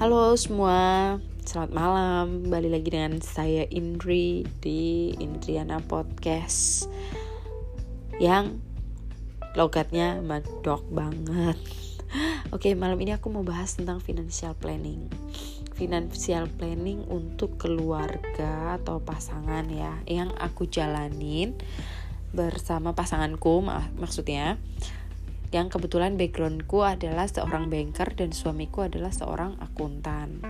Halo semua, selamat malam. Kembali lagi dengan saya Indri di Indriana Podcast yang logatnya medok banget. Oke, malam ini aku mau bahas tentang financial planning. Financial planning untuk keluarga atau pasangan ya, yang aku jalanin bersama pasanganku mak maksudnya yang kebetulan backgroundku adalah seorang banker dan suamiku adalah seorang akuntan.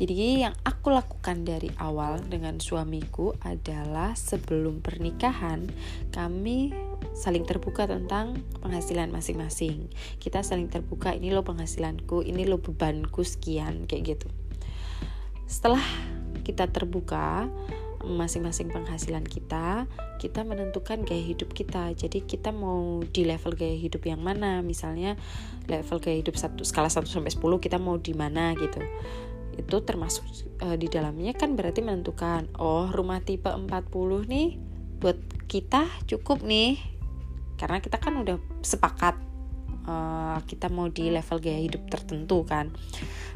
Jadi yang aku lakukan dari awal dengan suamiku adalah sebelum pernikahan kami saling terbuka tentang penghasilan masing-masing. Kita saling terbuka ini lo penghasilanku, ini lo bebanku sekian kayak gitu. Setelah kita terbuka, masing-masing penghasilan kita, kita menentukan gaya hidup kita. Jadi kita mau di level gaya hidup yang mana? Misalnya level gaya hidup satu skala 1 sampai 10 kita mau di mana gitu. Itu termasuk e, di dalamnya kan berarti menentukan oh rumah tipe 40 nih buat kita cukup nih. Karena kita kan udah sepakat e, kita mau di level gaya hidup tertentu kan.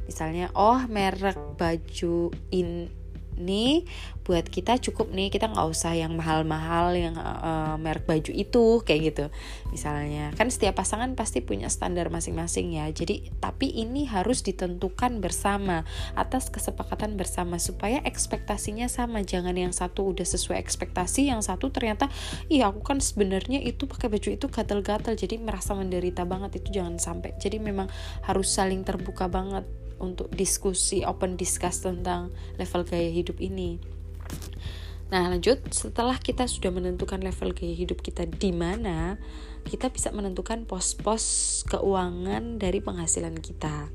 Misalnya oh merek baju in nih buat kita cukup nih kita nggak usah yang mahal-mahal yang uh, merek baju itu kayak gitu. Misalnya kan setiap pasangan pasti punya standar masing-masing ya. Jadi tapi ini harus ditentukan bersama atas kesepakatan bersama supaya ekspektasinya sama. Jangan yang satu udah sesuai ekspektasi yang satu ternyata iya aku kan sebenarnya itu pakai baju itu gatal-gatal jadi merasa menderita banget itu jangan sampai. Jadi memang harus saling terbuka banget untuk diskusi open discuss tentang level gaya hidup ini. Nah, lanjut setelah kita sudah menentukan level gaya hidup kita di mana, kita bisa menentukan pos-pos keuangan dari penghasilan kita.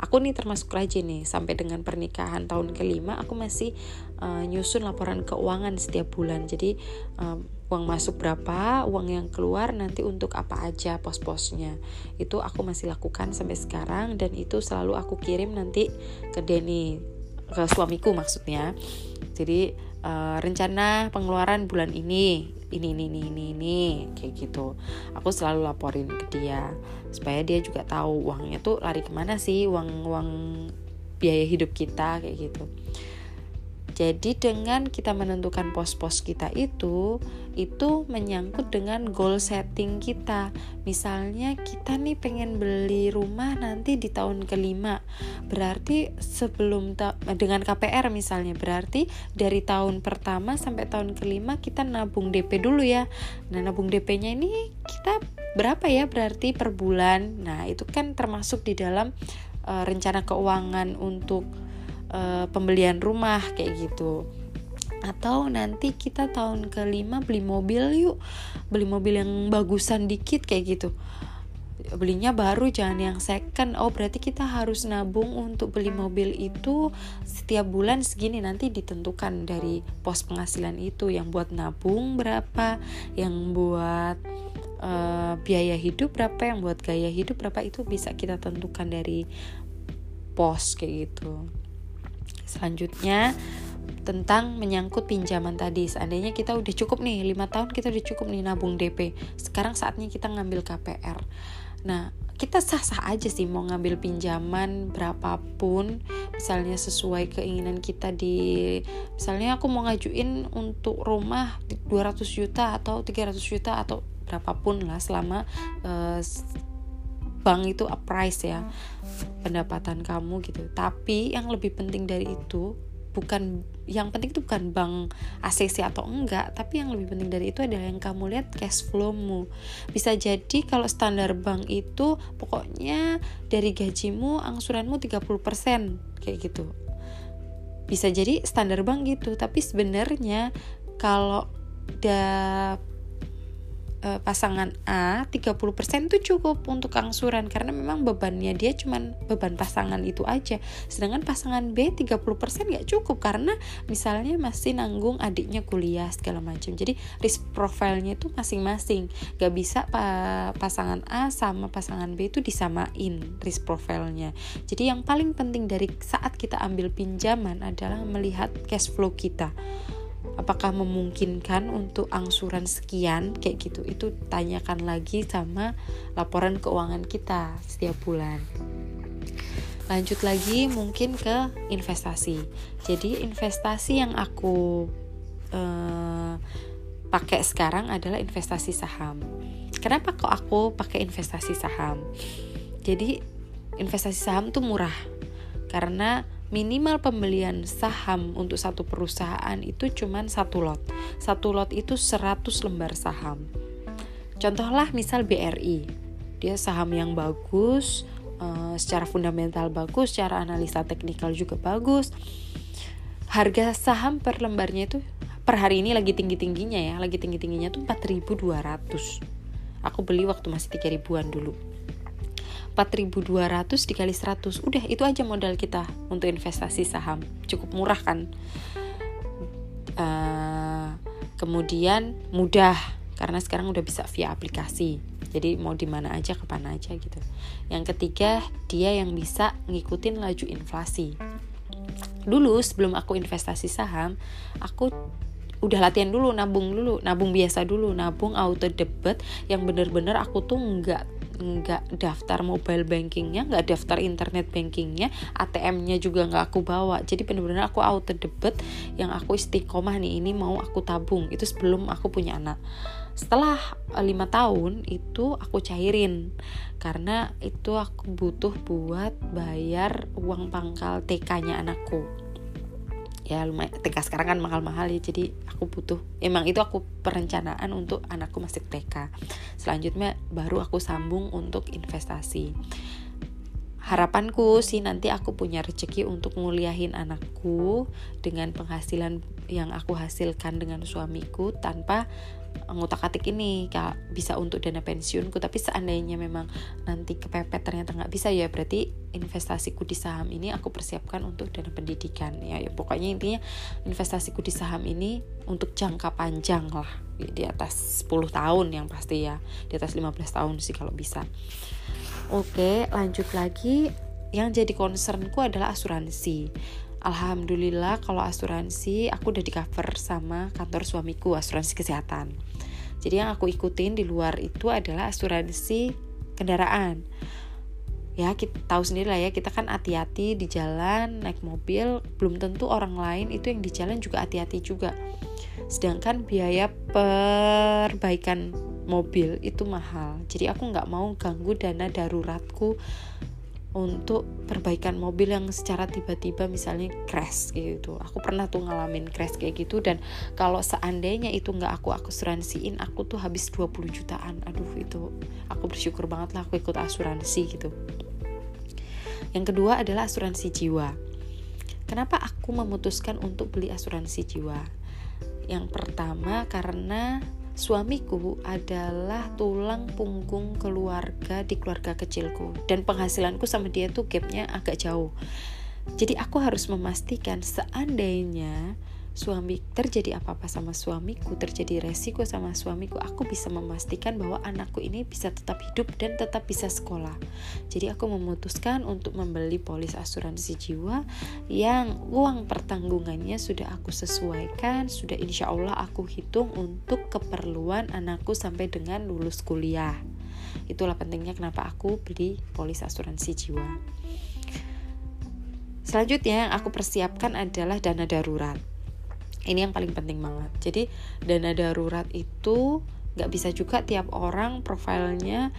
Aku nih termasuk rajin nih sampai dengan pernikahan tahun kelima aku masih uh, nyusun laporan keuangan setiap bulan. Jadi uh, uang masuk berapa, uang yang keluar nanti untuk apa aja pos-posnya. Itu aku masih lakukan sampai sekarang dan itu selalu aku kirim nanti ke Denny, ke suamiku maksudnya. Jadi uh, rencana pengeluaran bulan ini ini ini ini ini ini kayak gitu aku selalu laporin ke dia supaya dia juga tahu uangnya tuh lari ke mana sih uang uang biaya hidup kita kayak gitu jadi dengan kita menentukan pos-pos kita itu, itu menyangkut dengan goal setting kita. Misalnya kita nih pengen beli rumah nanti di tahun kelima, berarti sebelum dengan KPR misalnya, berarti dari tahun pertama sampai tahun kelima kita nabung DP dulu ya. Nah nabung DP-nya ini kita berapa ya berarti per bulan? Nah itu kan termasuk di dalam uh, rencana keuangan untuk uh, pembelian rumah kayak gitu. Atau nanti kita tahun kelima beli mobil yuk. Beli mobil yang bagusan dikit kayak gitu. Belinya baru jangan yang second. Oh berarti kita harus nabung untuk beli mobil itu setiap bulan segini. Nanti ditentukan dari pos penghasilan itu yang buat nabung berapa yang buat uh, biaya hidup berapa yang buat gaya hidup berapa. Itu bisa kita tentukan dari pos kayak gitu selanjutnya tentang menyangkut pinjaman tadi. Seandainya kita udah cukup nih lima tahun kita udah cukup nih nabung DP sekarang saatnya kita ngambil KPR nah kita sah-sah aja sih mau ngambil pinjaman berapapun misalnya sesuai keinginan kita di misalnya aku mau ngajuin untuk rumah 200 juta atau 300 juta atau berapapun lah selama uh, bank itu price ya pendapatan kamu gitu. Tapi yang lebih penting dari itu bukan yang penting itu bukan bank ACC atau enggak tapi yang lebih penting dari itu adalah yang kamu lihat cash flowmu. Bisa jadi kalau standar bank itu pokoknya dari gajimu angsuranmu 30% kayak gitu. Bisa jadi standar bank gitu tapi sebenarnya kalau uh, pasangan A 30% itu cukup untuk angsuran karena memang bebannya dia cuman beban pasangan itu aja. Sedangkan pasangan B 30% nggak cukup karena misalnya masih nanggung adiknya kuliah segala macam. Jadi risk profilnya itu masing-masing. Gak bisa pa pasangan A sama pasangan B itu disamain risk profilnya jadi yang paling penting dari saat kita ambil pinjaman adalah melihat cash flow kita apakah memungkinkan untuk angsuran sekian? Kayak gitu. Itu tanyakan lagi sama laporan keuangan kita setiap bulan. Lanjut lagi mungkin ke investasi. Jadi investasi yang aku uh, pakai sekarang adalah investasi saham. Kenapa kok aku pakai investasi saham? Jadi investasi saham tuh murah. Karena minimal pembelian saham untuk satu perusahaan itu cuma satu lot satu lot itu 100 lembar saham contohlah misal BRI dia saham yang bagus uh, secara fundamental bagus, secara analisa teknikal juga bagus. Harga saham per lembarnya itu per hari ini lagi tinggi-tingginya ya, lagi tinggi-tingginya tuh 4.200. Aku beli waktu masih 3 ribuan dulu. 4.200 dikali 100 udah itu aja modal kita untuk investasi saham. Cukup murah kan? Uh, kemudian mudah karena sekarang udah bisa via aplikasi. Jadi mau di mana aja ke mana aja gitu. Yang ketiga dia yang bisa ngikutin laju inflasi. Dulu sebelum aku investasi saham aku udah latihan dulu nabung dulu nabung biasa dulu nabung auto debit yang bener-bener aku tuh nggak nggak daftar mobile bankingnya nggak daftar internet bankingnya ATM-nya juga nggak aku bawa. Jadi bener-bener aku auto debit yang aku istiqomah nih ini mau aku tabung. Itu sebelum aku punya anak. Setelah eh, lima tahun itu aku cairin. Karena itu aku butuh buat bayar uang pangkal TK-nya anakku ya lumayan. TK sekarang kan mahal-mahal ya jadi aku butuh. Emang itu aku perencanaan untuk anakku masih TK selanjutnya baru aku sambung untuk investasi. Harapanku sih nanti aku punya rezeki untuk nguliahin anakku dengan penghasilan yang aku hasilkan dengan suamiku tanpa ngutak atik ini kak bisa untuk dana pensiunku. Tapi seandainya memang nanti kepepet ternyata nggak bisa ya berarti investasiku di saham ini aku persiapkan untuk dana pendidikan. Ya, ya pokoknya intinya investasiku di saham ini untuk jangka panjang lah. Di atas 10 tahun yang pasti ya. Di atas 15 tahun sih kalau bisa. Oke lanjut lagi. Yang jadi concernku adalah asuransi Alhamdulillah kalau asuransi aku udah di cover sama kantor suamiku asuransi kesehatan. Jadi yang aku ikutin di luar itu adalah asuransi kendaraan. Ya kita tahu sendiri lah ya kita kan hati-hati di jalan naik mobil belum tentu orang lain itu yang di jalan juga hati-hati juga. Sedangkan biaya perbaikan mobil itu mahal. Jadi aku nggak mau ganggu dana daruratku untuk perbaikan mobil yang secara tiba-tiba misalnya crash gitu. Aku pernah tuh ngalamin crash kayak gitu dan kalau seandainya itu nggak aku aku asuransiin aku tuh habis 20 jutaan. Aduh itu aku bersyukur banget lah aku ikut asuransi gitu. Yang kedua adalah asuransi jiwa. Kenapa aku memutuskan untuk beli asuransi jiwa? Yang pertama karena Suamiku adalah tulang punggung keluarga di keluarga kecilku dan penghasilanku sama dia tuh gapnya agak jauh. Jadi aku harus memastikan seandainya suami terjadi apa-apa sama suamiku, terjadi resiko sama suamiku, aku bisa memastikan bahwa anakku ini bisa tetap hidup dan tetap bisa sekolah. Jadi aku memutuskan untuk membeli polis asuransi jiwa yang uang pertanggungannya sudah aku sesuaikan, sudah insya Allah aku hitung untuk keperluan anakku sampai dengan lulus kuliah. Itulah pentingnya kenapa aku beli polis asuransi jiwa. Selanjutnya yang aku persiapkan adalah dana darurat ini yang paling penting banget. Jadi dana darurat itu nggak bisa juga tiap orang profilnya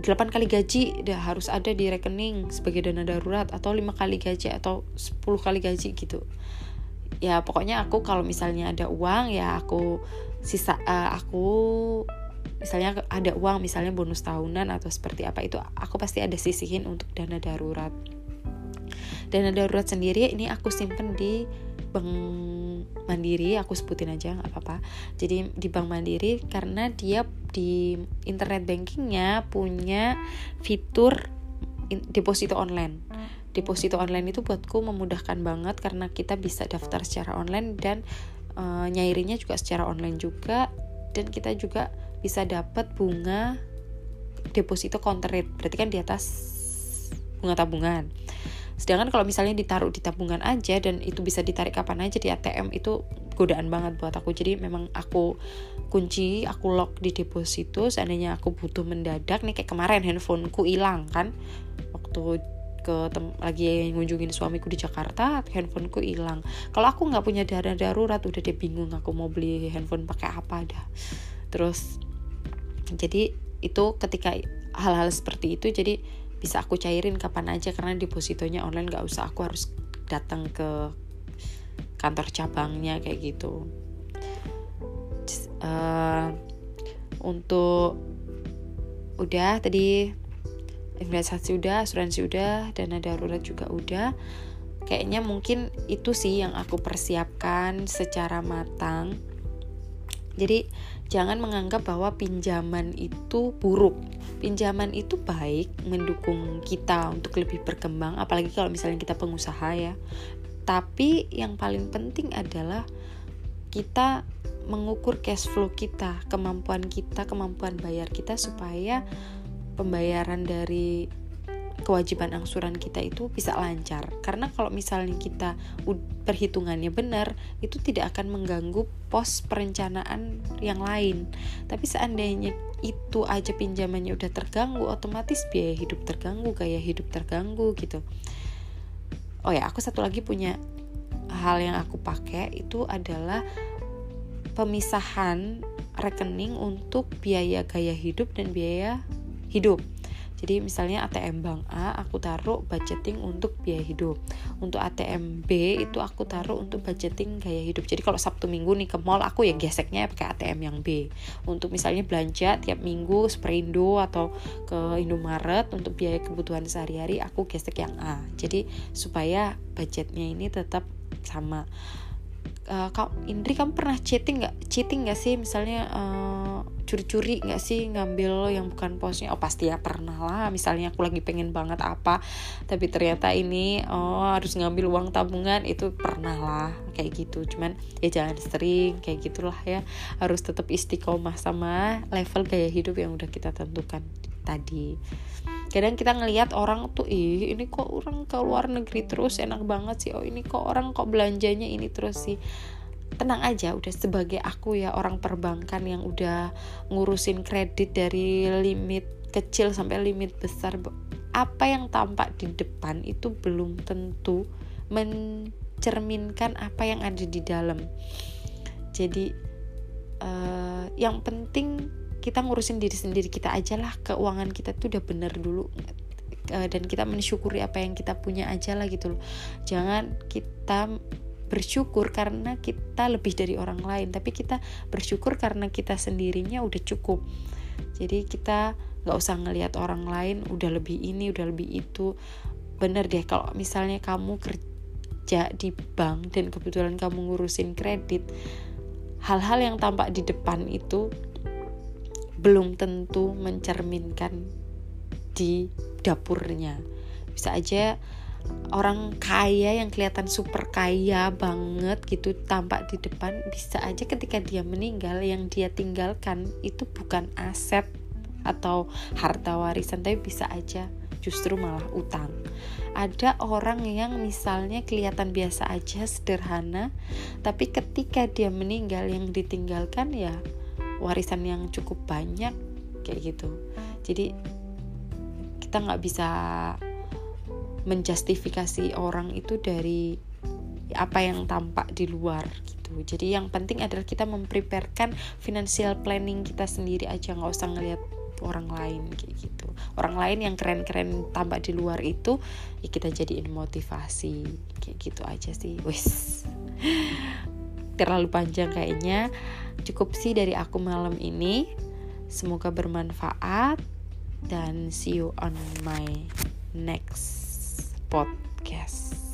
8 kali gaji udah harus ada di rekening sebagai dana darurat atau lima kali gaji atau 10 kali gaji gitu. Ya pokoknya aku kalau misalnya ada uang ya aku sisa uh, aku misalnya ada uang misalnya bonus tahunan atau seperti apa itu aku pasti ada sisihin untuk dana darurat. Dana darurat sendiri ini aku simpen di bank mandiri aku sebutin aja nggak apa-apa. Jadi di bank mandiri karena dia di internet bankingnya punya fitur deposito online. Deposito online itu buatku memudahkan banget karena kita bisa daftar secara online dan uh, nyairinya juga secara online juga. Dan kita juga bisa dapat bunga deposito counter rate berarti kan di atas bunga tabungan sedangkan kalau misalnya ditaruh di tabungan aja dan itu bisa ditarik kapan aja di ATM itu godaan banget buat aku. Jadi memang aku kunci aku lock di deposito seandainya aku butuh mendadak nih kayak kemarin handphoneku hilang kan. Waktu ke ke lagi ngunjungin suamiku di Jakarta handphoneku hilang. Kalau aku nggak punya dana darurat udah dia bingung aku mau beli handphone pakai apa dah. Terus jadi itu ketika hal-hal seperti itu jadi bisa aku cairin kapan aja karena depositonya online nggak usah aku harus datang ke kantor cabangnya kayak gitu. Uh, untuk udah tadi investasi udah asuransi udah dana darurat juga udah. Kayaknya mungkin itu sih yang aku persiapkan secara matang. Jadi jangan menganggap bahwa pinjaman itu buruk. Pinjaman itu baik mendukung kita untuk lebih berkembang apalagi kalau misalnya kita pengusaha ya. Tapi yang paling penting adalah kita mengukur cash flow kita kemampuan kita kemampuan bayar kita supaya pembayaran dari kewajiban angsuran kita itu bisa lancar. Karena kalau misalnya kita perhitungannya benar itu tidak akan mengganggu pos perencanaan yang lain. Tapi seandainya itu aja pinjamannya udah terganggu otomatis biaya hidup terganggu gaya hidup terganggu gitu. Oh ya aku satu lagi punya hal yang aku pakai itu adalah pemisahan rekening untuk biaya gaya hidup dan biaya hidup. Jadi misalnya ATM Bank A aku taruh budgeting untuk biaya hidup. Untuk ATM B itu aku taruh untuk budgeting gaya hidup. Jadi kalau Sabtu Minggu nih ke mall aku ya geseknya pakai ATM yang B. Untuk misalnya belanja tiap minggu Spreindo atau ke Indomaret untuk biaya kebutuhan sehari-hari aku gesek yang A. Jadi supaya budgetnya ini tetap sama uh, kau Indri kamu pernah cheating nggak cheating nggak sih misalnya uh, curi-curi nggak sih ngambil yang bukan posnya? Oh pasti ya pernah lah. Misalnya aku lagi pengen banget apa tapi ternyata ini oh harus ngambil uang tabungan itu pernah lah kayak gitu. Cuman ya jangan sering kayak gitulah ya. Harus tetap istiqomah sama level gaya hidup yang udah kita tentukan tadi. Kadang kita ngelihat orang tuh ih ini kok orang ke luar negeri terus enak banget sih. Oh ini kok orang kok belanjanya ini terus sih tenang aja udah sebagai aku ya orang perbankan yang udah ngurusin kredit dari limit kecil sampai limit besar apa yang tampak di depan itu belum tentu mencerminkan apa yang ada di dalam. Jadi uh, yang penting kita ngurusin diri sendiri kita aja lah keuangan kita tuh udah bener dulu uh, dan kita mensyukuri apa yang kita punya aja lah gitu loh. Jangan kita bersyukur karena kita lebih dari orang lain tapi kita bersyukur karena kita sendirinya udah cukup jadi kita nggak usah ngelihat orang lain udah lebih ini udah lebih itu bener deh kalau misalnya kamu kerja di bank dan kebetulan kamu ngurusin kredit hal-hal yang tampak di depan itu belum tentu mencerminkan di dapurnya. Bisa aja orang kaya yang kelihatan super kaya banget gitu tampak di depan bisa aja ketika dia meninggal yang dia tinggalkan itu bukan aset atau harta warisan tapi bisa aja justru malah utang. Ada orang yang misalnya kelihatan biasa aja sederhana tapi ketika dia meninggal yang ditinggalkan ya warisan yang cukup banyak kayak gitu jadi kita nggak bisa menjustifikasi orang itu dari apa yang tampak di luar gitu. Jadi yang penting adalah kita mempreparekan financial planning kita sendiri aja nggak usah ngelihat orang lain kayak gitu. Orang lain yang keren-keren tampak di luar itu ya kita jadiin motivasi kayak gitu aja sih. Wis. Terlalu panjang kayaknya. Cukup sih dari aku malam ini. Semoga bermanfaat. Dan see you on my next podcast